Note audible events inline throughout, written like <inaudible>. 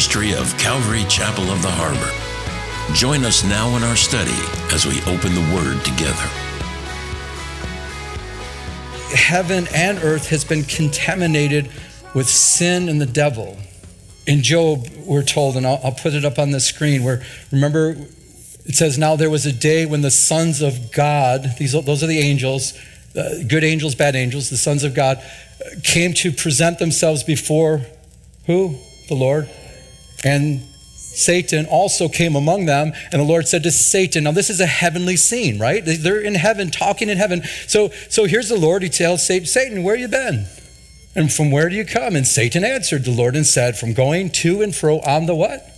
ministry of Calvary Chapel of the Harbor. Join us now in our study as we open the Word together. Heaven and earth has been contaminated with sin and the devil. In Job, we're told, and I'll, I'll put it up on the screen, where remember it says, Now there was a day when the sons of God, these, those are the angels, uh, good angels, bad angels, the sons of God, came to present themselves before who? The Lord. And Satan also came among them, and the Lord said to Satan, Now, this is a heavenly scene, right? They're in heaven, talking in heaven. So, so here's the Lord. He tells Satan, where you been? And from where do you come? And Satan answered the Lord and said, From going to and fro on the what?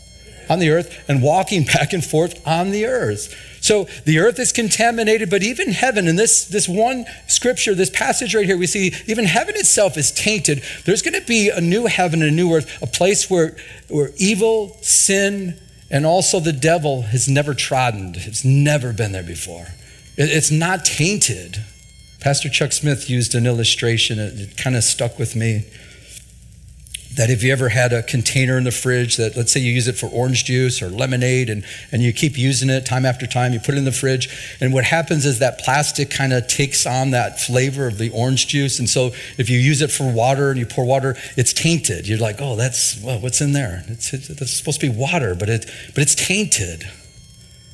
On the earth, and walking <laughs> back and forth on the earth. So the earth is contaminated, but even heaven, in this, this one scripture, this passage right here, we see even heaven itself is tainted. There's going to be a new heaven and a new earth, a place where, where evil, sin, and also the devil has never trodden. It's never been there before. It's not tainted. Pastor Chuck Smith used an illustration, it kind of stuck with me that if you ever had a container in the fridge that let's say you use it for orange juice or lemonade and, and you keep using it time after time you put it in the fridge and what happens is that plastic kind of takes on that flavor of the orange juice and so if you use it for water and you pour water it's tainted. You're like oh that's well, what's in there? It's, it's supposed to be water but it but it's tainted.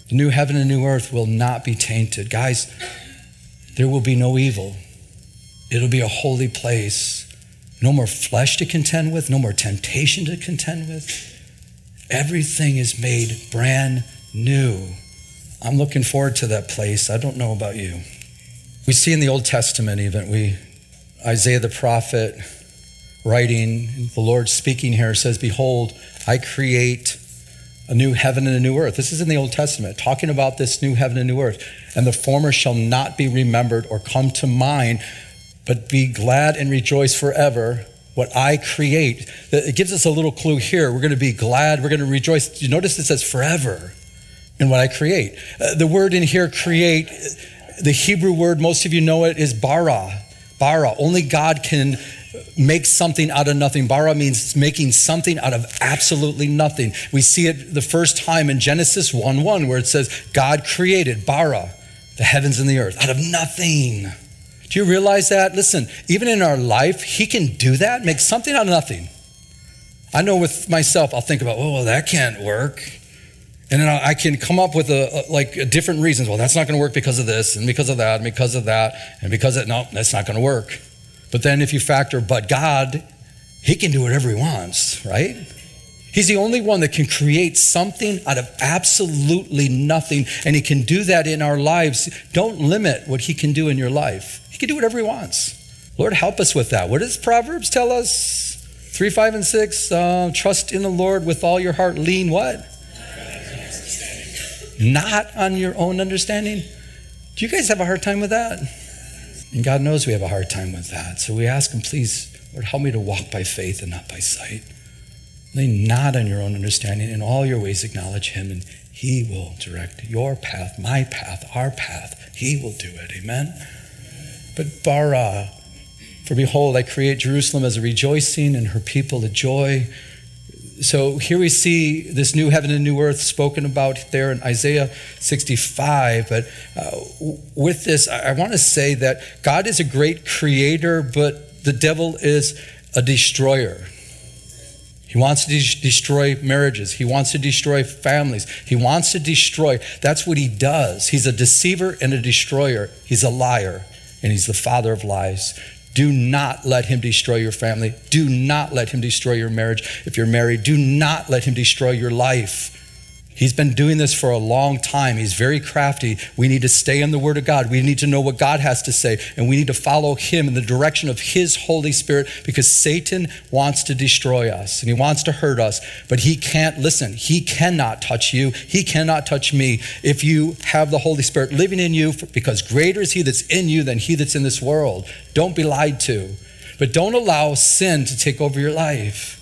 The new heaven and new earth will not be tainted. Guys there will be no evil. It'll be a holy place no more flesh to contend with, no more temptation to contend with. Everything is made brand new. I'm looking forward to that place. I don't know about you. We see in the Old Testament, even, we, Isaiah the prophet writing, the Lord speaking here says, Behold, I create a new heaven and a new earth. This is in the Old Testament, talking about this new heaven and new earth. And the former shall not be remembered or come to mind, but be glad and rejoice forever what I create. It gives us a little clue here. We're going to be glad, we're going to rejoice. You notice it says forever in what I create. Uh, the word in here, create, the Hebrew word, most of you know it, is bara. Bara. Only God can make something out of nothing. Bara means making something out of absolutely nothing. We see it the first time in Genesis 1 1, where it says, God created, bara, the heavens and the earth, out of nothing. Do you realize that? Listen, even in our life, He can do that, make something out of nothing. I know with myself, I'll think about, oh, well, that can't work. And then I can come up with a, a like a different reasons. Well, that's not going to work because of this, and because of that, and because of that, and because of no, that's not going to work. But then if you factor, but God, He can do whatever He wants, right? He's the only one that can create something out of absolutely nothing, and He can do that in our lives. Don't limit what He can do in your life. He can do whatever He wants. Lord, help us with that. What does Proverbs tell us? Three, five, and six. Uh, trust in the Lord with all your heart. Lean what? Not on your own understanding. Do you guys have a hard time with that? And God knows we have a hard time with that. So we ask Him, please, Lord, help me to walk by faith and not by sight. Lean not on your own understanding. In all your ways, acknowledge Him, and He will direct your path, my path, our path. He will do it. Amen. But bara, for behold, I create Jerusalem as a rejoicing and her people a joy. So here we see this new heaven and new earth spoken about there in Isaiah 65. But uh, with this, I, I want to say that God is a great creator, but the devil is a destroyer. He wants to de- destroy marriages. He wants to destroy families. He wants to destroy. That's what he does. He's a deceiver and a destroyer. He's a liar and he's the father of lies. Do not let him destroy your family. Do not let him destroy your marriage. If you're married, do not let him destroy your life. He's been doing this for a long time. He's very crafty. We need to stay in the Word of God. We need to know what God has to say, and we need to follow Him in the direction of His Holy Spirit because Satan wants to destroy us and he wants to hurt us, but he can't listen. He cannot touch you. He cannot touch me if you have the Holy Spirit living in you because greater is He that's in you than He that's in this world. Don't be lied to, but don't allow sin to take over your life.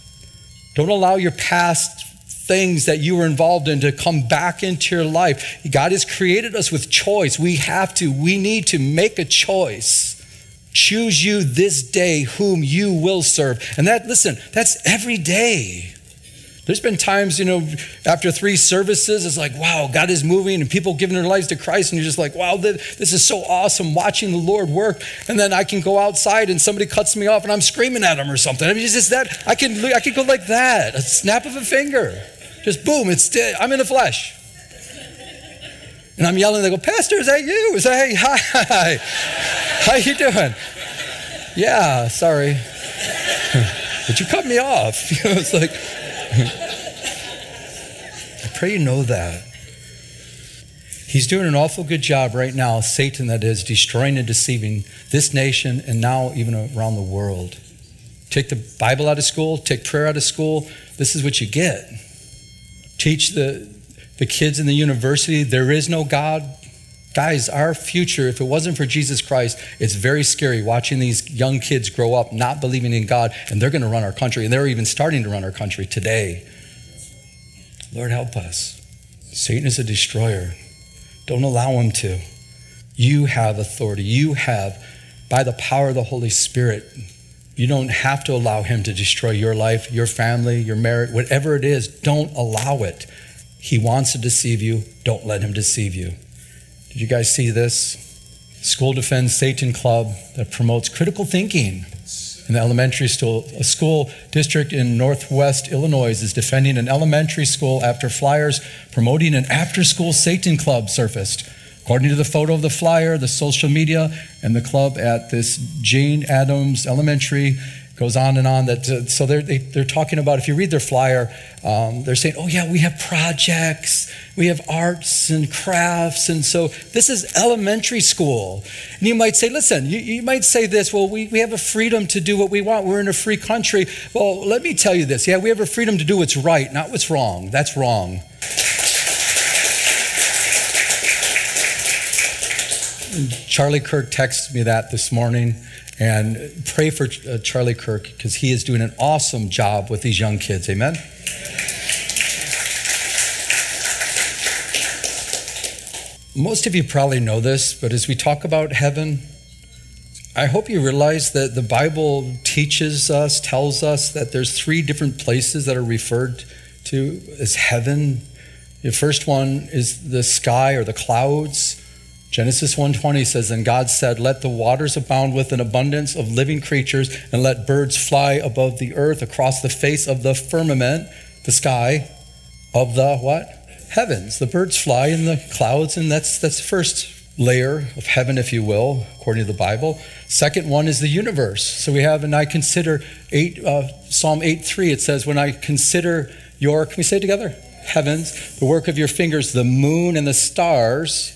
Don't allow your past things that you were involved in to come back into your life. God has created us with choice. We have to, we need to make a choice. Choose you this day whom you will serve. And that, listen, that's every day. There's been times, you know, after three services, it's like, wow, God is moving and people giving their lives to Christ. And you're just like, wow, this is so awesome watching the Lord work. And then I can go outside and somebody cuts me off and I'm screaming at them or something. I mean, it's just that, I can, I can go like that, a snap of a finger. Just boom, it's, dead. I'm in the flesh. And I'm yelling, they go, Pastor, is that you? Is that, hey, hi, <laughs> how you doing? Yeah, sorry. <laughs> but you cut me off. You <laughs> know, it's like, I pray you know that. He's doing an awful good job right now, Satan that is, destroying and deceiving this nation and now even around the world. Take the Bible out of school, take prayer out of school. This is what you get. Teach the, the kids in the university there is no God. Guys, our future, if it wasn't for Jesus Christ, it's very scary watching these young kids grow up not believing in God, and they're going to run our country, and they're even starting to run our country today. Lord, help us. Satan is a destroyer. Don't allow him to. You have authority. You have, by the power of the Holy Spirit, you don't have to allow him to destroy your life, your family, your marriage, whatever it is. Don't allow it. He wants to deceive you. Don't let him deceive you. Did you guys see this? School Defends Satan Club that promotes critical thinking in the elementary school. A school district in northwest Illinois is defending an elementary school after flyers promoting an after school Satan Club surfaced. According to the photo of the flyer, the social media, and the club at this Jane Addams Elementary goes on and on that uh, so they're, they, are they are talking about if you read their flyer um, they're saying oh yeah we have projects we have arts and crafts and so this is elementary school. And you might say listen you, you might say this well we, we have a freedom to do what we want we're in a free country. Well let me tell you this yeah we have a freedom to do what's right not what's wrong that's wrong Charlie Kirk texted me that this morning and pray for uh, Charlie Kirk because he is doing an awesome job with these young kids. Amen. Most of you probably know this, but as we talk about heaven, I hope you realize that the Bible teaches us, tells us that there's three different places that are referred to as heaven. The first one is the sky or the clouds. Genesis 1:20 says and God said let the waters abound with an abundance of living creatures and let birds fly above the earth across the face of the firmament the sky of the what? Heavens. The birds fly in the clouds and that's that's the first layer of heaven if you will according to the Bible. Second one is the universe. So we have and I consider 8 uh, Psalm 8:3 it says when I consider your can we say it together? Heavens the work of your fingers the moon and the stars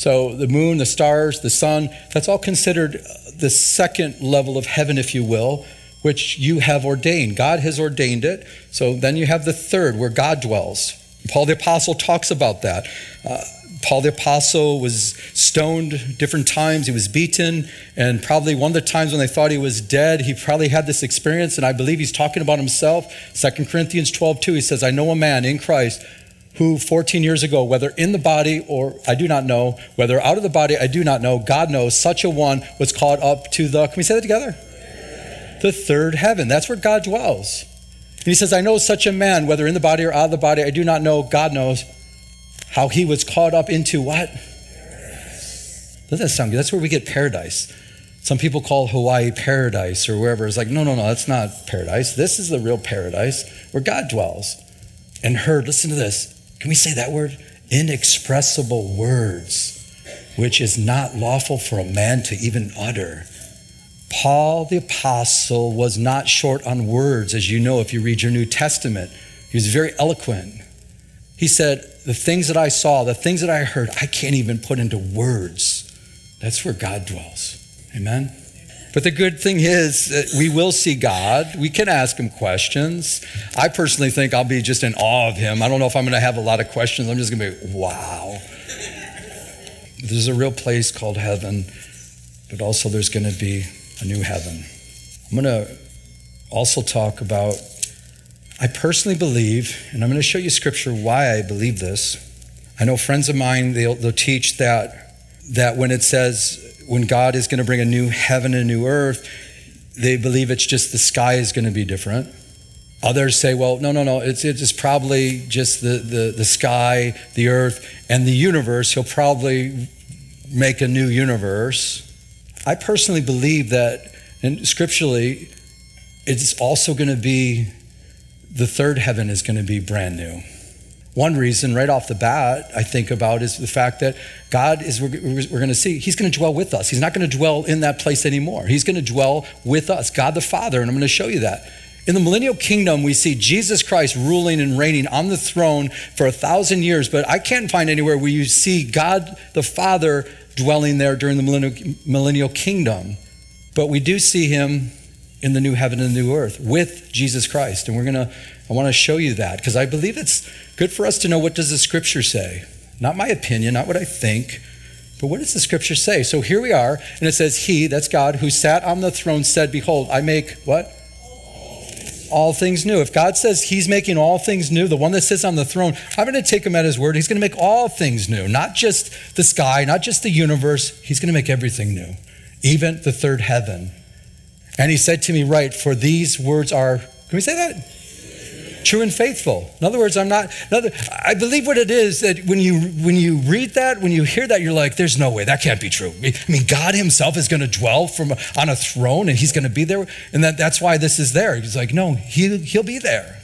so the moon, the stars, the sun, that's all considered the second level of heaven, if you will, which you have ordained. God has ordained it. So then you have the third, where God dwells. Paul the Apostle talks about that. Uh, Paul the Apostle was stoned different times. He was beaten. And probably one of the times when they thought he was dead, he probably had this experience. And I believe he's talking about himself. 2 Corinthians 12, 2, he says, I know a man in Christ who 14 years ago, whether in the body or I do not know, whether out of the body I do not know, God knows, such a one was caught up to the, can we say that together? The third heaven. That's where God dwells. And he says, I know such a man, whether in the body or out of the body, I do not know, God knows how he was caught up into what? Doesn't that sound good? That's where we get paradise. Some people call Hawaii paradise or wherever. It's like, no, no, no, that's not paradise. This is the real paradise where God dwells. And heard, listen to this, can we say that word? Inexpressible words, which is not lawful for a man to even utter. Paul the Apostle was not short on words, as you know if you read your New Testament. He was very eloquent. He said, The things that I saw, the things that I heard, I can't even put into words. That's where God dwells. Amen? But the good thing is that we will see God. We can ask him questions. I personally think I'll be just in awe of him. I don't know if I'm going to have a lot of questions. I'm just going to be, wow. There's a real place called heaven, but also there's going to be a new heaven. I'm going to also talk about, I personally believe, and I'm going to show you scripture why I believe this. I know friends of mine, they'll, they'll teach that, that when it says, when God is going to bring a new heaven and a new earth, they believe it's just the sky is going to be different. Others say, well, no, no, no, it's, it's probably just the, the, the sky, the earth, and the universe. He'll probably make a new universe. I personally believe that, and scripturally, it's also going to be the third heaven is going to be brand new. One reason, right off the bat, I think about is the fact that God is, we're, we're going to see, He's going to dwell with us. He's not going to dwell in that place anymore. He's going to dwell with us, God the Father, and I'm going to show you that. In the millennial kingdom, we see Jesus Christ ruling and reigning on the throne for a thousand years, but I can't find anywhere where you see God the Father dwelling there during the millennial, millennial kingdom. But we do see him in the new heaven and the new earth with Jesus Christ. And we're going to, I want to show you that because I believe it's good for us to know what does the scripture say. Not my opinion, not what I think, but what does the scripture say? So here we are, and it says, He, that's God, who sat on the throne said, Behold, I make what? all things new. If God says He's making all things new, the one that sits on the throne, I'm going to take Him at His word. He's going to make all things new, not just the sky, not just the universe. He's going to make everything new, even the third heaven. And He said to me, Right, for these words are, can we say that? true and faithful. In other words, I'm not. Other, I believe what it is that when you when you read that, when you hear that, you're like, "There's no way that can't be true." I mean, God Himself is going to dwell from on a throne, and He's going to be there, and that, that's why this is there. He's like, "No, He He'll be there."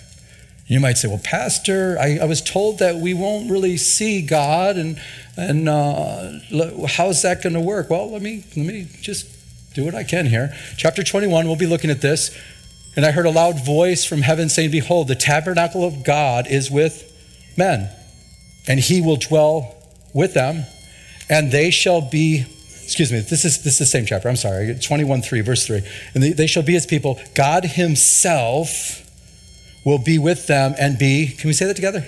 You might say, "Well, Pastor, I, I was told that we won't really see God, and and uh, how's that going to work?" Well, let me let me just do what I can here. Chapter 21, we'll be looking at this. And I heard a loud voice from heaven saying, Behold, the tabernacle of God is with men, and he will dwell with them, and they shall be, excuse me, this is, this is the same chapter, I'm sorry, 21 3, verse 3. And they, they shall be his people. God himself will be with them and be, can we say that together?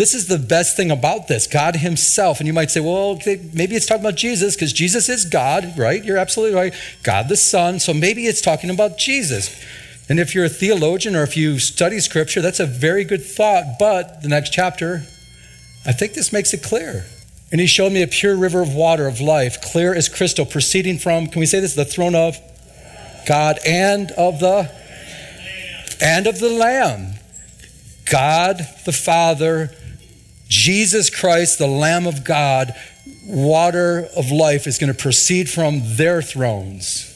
This is the best thing about this God Himself. And you might say, well, maybe it's talking about Jesus because Jesus is God, right? You're absolutely right. God the Son. So maybe it's talking about Jesus. And if you're a theologian or if you study Scripture, that's a very good thought. But the next chapter, I think this makes it clear. And he showed me a pure river of water of life, clear as crystal, proceeding from, can we say this, the throne of God and of the and of the Lamb. God the Father Jesus Christ, the Lamb of God, water of life is going to proceed from their thrones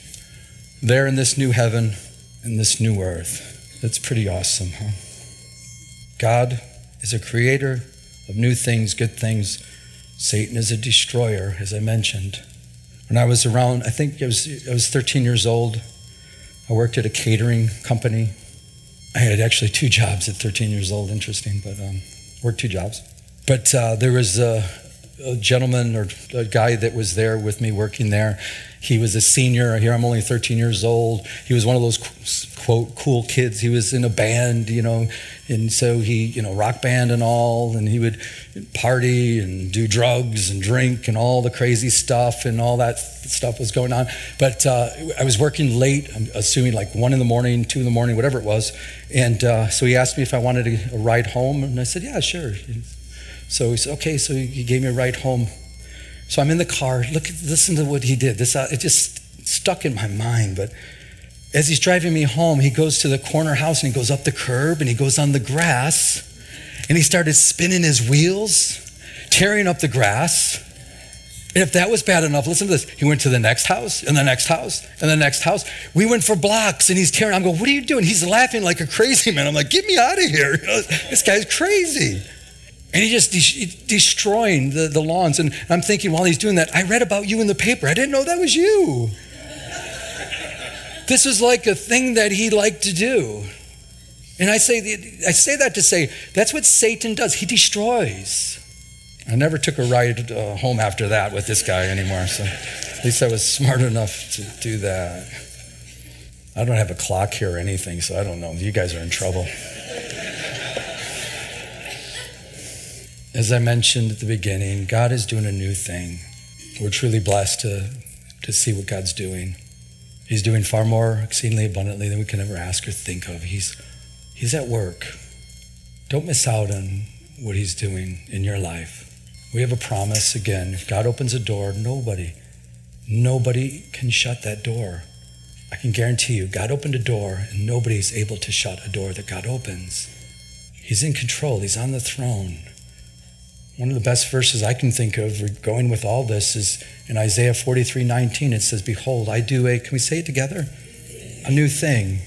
there in this new heaven and this new earth. That's pretty awesome, huh? God is a creator of new things, good things. Satan is a destroyer, as I mentioned. When I was around, I think I was, I was 13 years old. I worked at a catering company. I had actually two jobs at 13 years old, interesting, but um, worked two jobs. But uh, there was a, a, gentleman or a guy that was there with me working there. He was a senior. Here I'm only 13 years old. He was one of those quote cool kids. He was in a band, you know, and so he, you know, rock band and all, and he would party and do drugs and drink and all the crazy stuff and all that stuff was going on. But uh, I was working late. I'm assuming like one in the morning, two in the morning, whatever it was. And uh, so he asked me if I wanted a ride home, and I said, yeah, sure. So he said, okay, so he gave me a ride home. So I'm in the car. Look, listen to what he did. This uh, it just stuck in my mind. But as he's driving me home, he goes to the corner house and he goes up the curb and he goes on the grass and he started spinning his wheels, tearing up the grass. And if that was bad enough, listen to this. He went to the next house and the next house and the next house. We went for blocks and he's tearing. I'm going, what are you doing? He's laughing like a crazy man. I'm like, get me out of here. <laughs> this guy's crazy. And he just de- destroying the, the lawns. And I'm thinking while he's doing that, I read about you in the paper. I didn't know that was you. this was like a thing that he liked to do. And I say, I say that to say that's what Satan does. He destroys. I never took a ride uh, home after that with this guy anymore. So at least I was smart enough to do that. I don't have a clock here or anything, so I don't know. You guys are in trouble. As I mentioned at the beginning, God is doing a new thing. We're truly blessed to, to see what God's doing. He's doing far more exceedingly abundantly than we can ever ask or think of. He's, he's at work. Don't miss out on what He's doing in your life. We have a promise again. If God opens a door, nobody nobody can shut that door. I can guarantee you, God opened a door, and nobody's able to shut a door that God opens. He's in control, He's on the throne. One of the best verses I can think of going with all this is in Isaiah 43 19. It says, Behold, I do a, can we say it together? A new thing.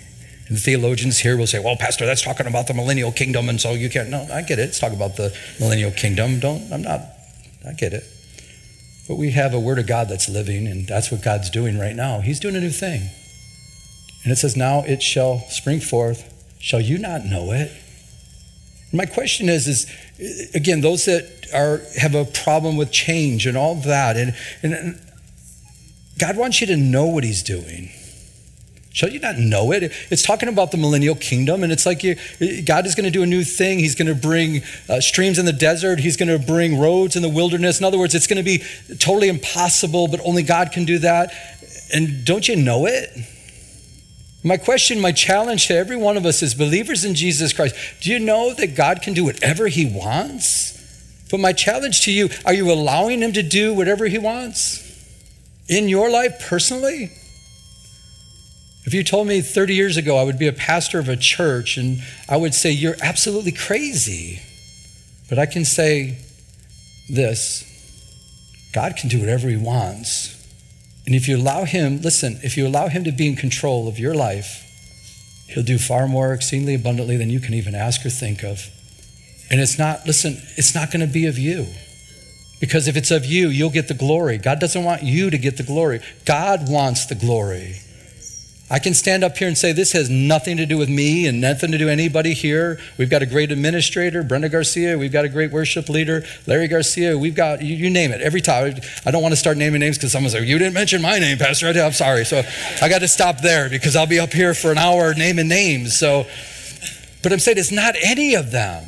And the theologians here will say, Well, Pastor, that's talking about the millennial kingdom, and so you can't. No, I get it. It's talking about the millennial kingdom. Don't, I'm not, I get it. But we have a word of God that's living, and that's what God's doing right now. He's doing a new thing. And it says, Now it shall spring forth. Shall you not know it? My question is, is again, those that are have a problem with change and all that, and, and God wants you to know what He's doing. Shall you not know it? It's talking about the millennial kingdom, and it's like you, God is going to do a new thing. He's going to bring uh, streams in the desert. He's going to bring roads in the wilderness. In other words, it's going to be totally impossible, but only God can do that. And don't you know it? My question, my challenge to every one of us as believers in Jesus Christ do you know that God can do whatever He wants? But my challenge to you are you allowing Him to do whatever He wants in your life personally? If you told me 30 years ago I would be a pastor of a church, and I would say, You're absolutely crazy. But I can say this God can do whatever He wants. And if you allow Him, listen, if you allow Him to be in control of your life, He'll do far more exceedingly abundantly than you can even ask or think of. And it's not, listen, it's not going to be of you. Because if it's of you, you'll get the glory. God doesn't want you to get the glory, God wants the glory. I can stand up here and say this has nothing to do with me and nothing to do with anybody here. We've got a great administrator, Brenda Garcia. We've got a great worship leader, Larry Garcia. We've got, you, you name it, every time. I don't want to start naming names because someone's like, you didn't mention my name, Pastor. I'm sorry. So I got to stop there because I'll be up here for an hour naming names. So, but I'm saying it's not any of them.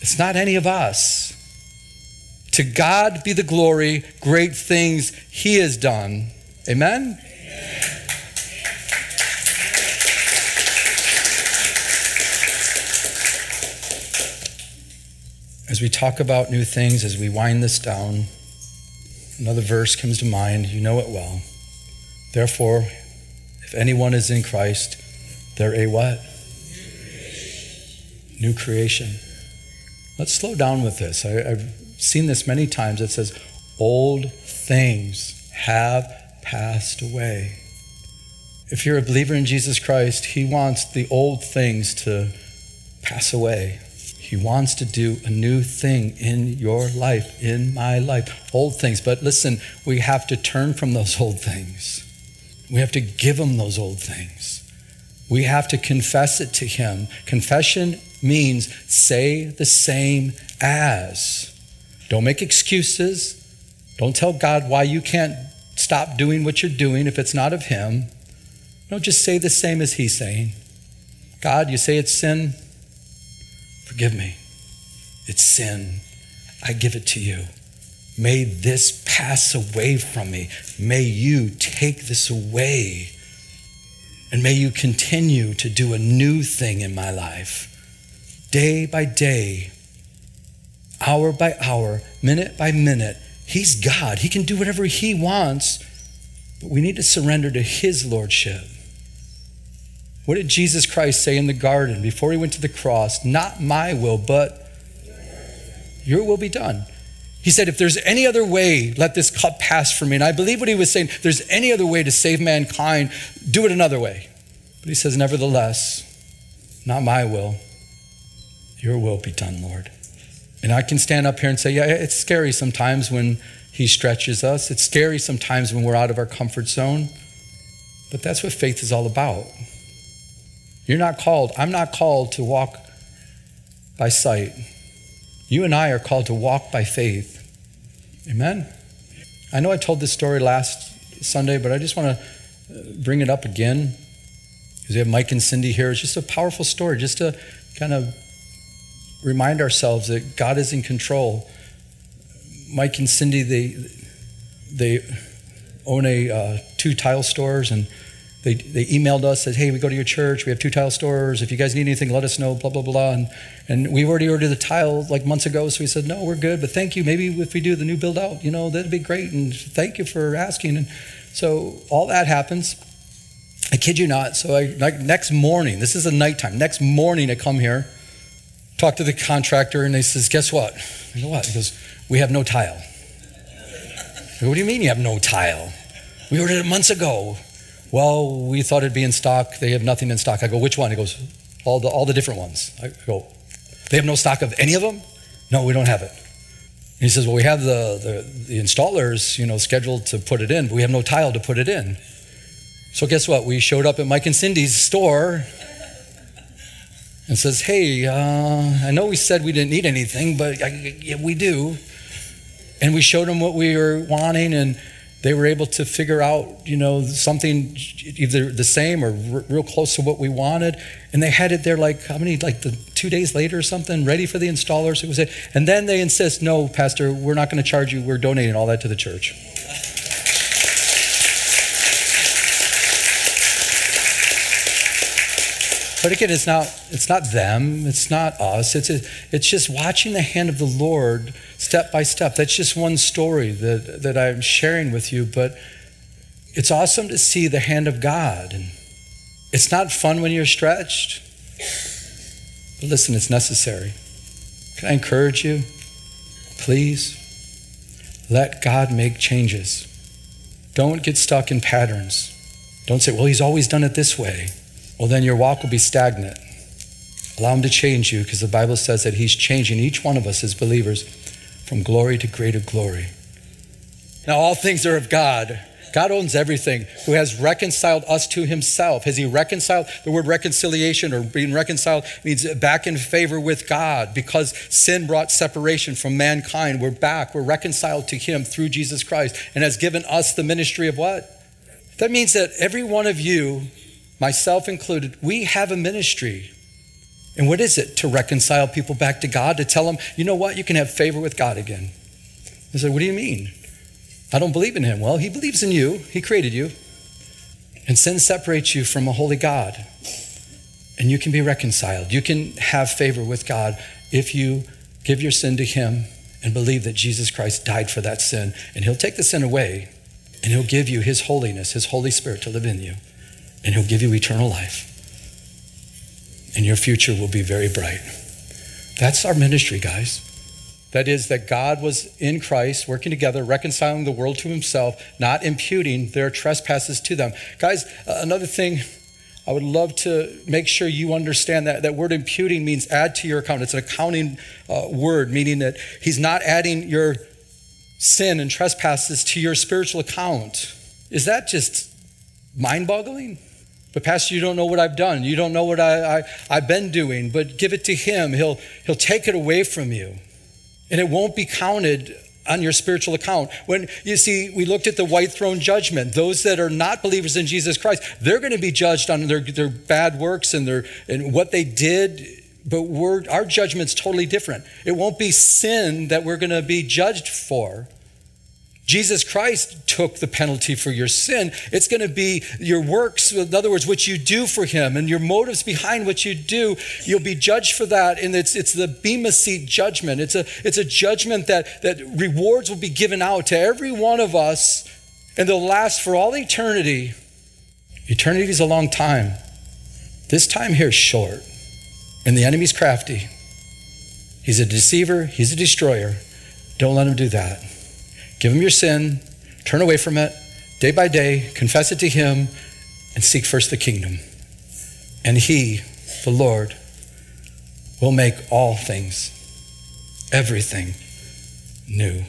It's not any of us. To God be the glory, great things He has done. Amen? Amen. As we talk about new things, as we wind this down, another verse comes to mind. You know it well. Therefore, if anyone is in Christ, they're a what? New creation. Let's slow down with this. I, have seen this many times. It says, Old things have passed away. If you're a believer in Jesus Christ, He wants the old things to pass away. He wants to do a new thing in your life, in my life, old things. But listen, we have to turn from those old things. We have to give him those old things. We have to confess it to him. Confession means say the same as. Don't make excuses. Don't tell God why you can't stop doing what you're doing if it's not of him. Don't just say the same as he's saying. God, you say it's sin. Forgive me. It's sin. I give it to you. May this pass away from me. May you take this away. And may you continue to do a new thing in my life. Day by day, hour by hour, minute by minute. He's God. He can do whatever He wants, but we need to surrender to His Lordship. What did Jesus Christ say in the garden before he went to the cross? Not my will, but your will be done. He said, If there's any other way, let this cup pass from me. And I believe what he was saying. If there's any other way to save mankind, do it another way. But he says, Nevertheless, not my will, your will be done, Lord. And I can stand up here and say, Yeah, it's scary sometimes when he stretches us. It's scary sometimes when we're out of our comfort zone. But that's what faith is all about. You're not called, I'm not called to walk by sight. You and I are called to walk by faith. Amen? I know I told this story last Sunday, but I just want to uh, bring it up again because we have Mike and Cindy here. It's just a powerful story, just to kind of remind ourselves that God is in control. Mike and Cindy, they, they own a uh, two tile stores, and they, they emailed us, said, hey, we go to your church, we have two tile stores. If you guys need anything, let us know, blah, blah, blah. And, and we already ordered the tile like months ago, so we said, no, we're good, but thank you. Maybe if we do the new build out, you know, that'd be great. And thank you for asking. And so all that happens. I kid you not. So I, like next morning, this is a nighttime. Next morning, I come here, talk to the contractor, and they says, guess what? I go, what? He goes, we have no tile. Go, what do you mean you have no tile? We ordered it months ago. Well, we thought it'd be in stock. They have nothing in stock. I go, which one? He goes, all the, all the different ones. I go, they have no stock of any of them? No, we don't have it. And he says, well, we have the, the, the installers, you know, scheduled to put it in, but we have no tile to put it in. So guess what? We showed up at Mike and Cindy's store and says, hey, uh, I know we said we didn't need anything, but I, yeah, we do. And we showed them what we were wanting and they were able to figure out, you know, something either the same or r- real close to what we wanted. And they had it there like how many, like the two days later or something, ready for the installers. It was it. And then they insist, no, Pastor, we're not going to charge you. We're donating all that to the church. But again, it's not, it's not them, it's not us. It's, it's just watching the hand of the Lord step by step. That's just one story that, that I'm sharing with you, but it's awesome to see the hand of God. And it's not fun when you're stretched, but listen, it's necessary. Can I encourage you? Please let God make changes. Don't get stuck in patterns. Don't say, well, he's always done it this way well, then your walk will be stagnant. Allow Him to change you because the Bible says that He's changing each one of us as believers from glory to greater glory. Now, all things are of God. God owns everything, who has reconciled us to himself. Has he reconciled? The word reconciliation or being reconciled means back in favor with God because sin brought separation from mankind. We're back. We're reconciled to him through Jesus Christ and has given us the ministry of what? That means that every one of you myself included, we have a ministry. And what is it? To reconcile people back to God, to tell them, you know what, you can have favor with God again. I said, what do you mean? I don't believe in him. Well, he believes in you, he created you. And sin separates you from a holy God. And you can be reconciled. You can have favor with God if you give your sin to him and believe that Jesus Christ died for that sin. And he'll take the sin away and he'll give you his holiness, his Holy Spirit to live in you and He'll give you eternal life. And your future will be very bright. That's our ministry, guys. That is, that God was in Christ, working together, reconciling the world to Himself, not imputing their trespasses to them. Guys, another thing I would love to make sure you understand that that word imputing means add to your account. It's an accounting uh, word, meaning that He's not adding your sin and trespasses to your spiritual account. Is that just mind boggling? But Pastor, you don't know what I've done. You don't know what I, I, I've been doing. But give it to Him. He'll, he'll take it away from you. And it won't be counted on your spiritual account. When you see, we looked at the white throne judgment. Those that are not believers in Jesus Christ, they're going to be judged on their, their bad works and their and what they did. But we're, our judgment's totally different. It won't be sin that we're going to be judged for. Jesus Christ took the penalty for your sin. It's going to be your works, in other words, what you do for Him and your motives behind what you do. You'll be judged for that. And it's, it's the Bema seat judgment. It's a, it's a judgment that, that rewards will be given out to every one of us, and they'll last for all eternity. Eternity is a long time. This time here is short, and the enemy's crafty. He's a deceiver, he's a destroyer. Don't let him do that. Give him your sin, turn away from it day by day, confess it to him, and seek first the kingdom. And he, the Lord, will make all things, everything new.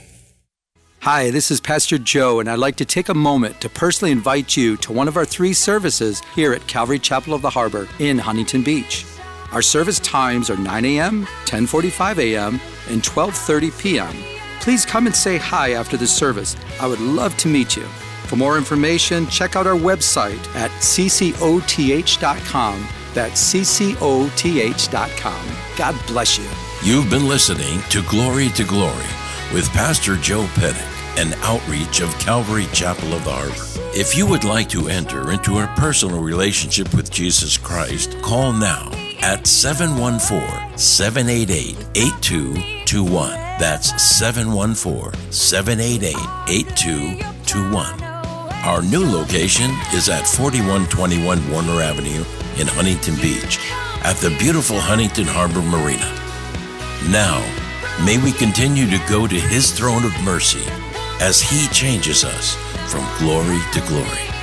Hi, this is Pastor Joe, and I'd like to take a moment to personally invite you to one of our three services here at Calvary Chapel of the Harbor in Huntington Beach. Our service times are 9 a.m., 10:45 a.m., and 12:30 p.m please come and say hi after the service. I would love to meet you. For more information, check out our website at ccoth.com. That's ccoth.com. God bless you. You've been listening to Glory to Glory with Pastor Joe Pettit, an outreach of Calvary Chapel of the Harbor. If you would like to enter into a personal relationship with Jesus Christ, call now at 714 788 8221. That's 714 788 8221. Our new location is at 4121 Warner Avenue in Huntington Beach at the beautiful Huntington Harbor Marina. Now, may we continue to go to His throne of mercy as He changes us from glory to glory.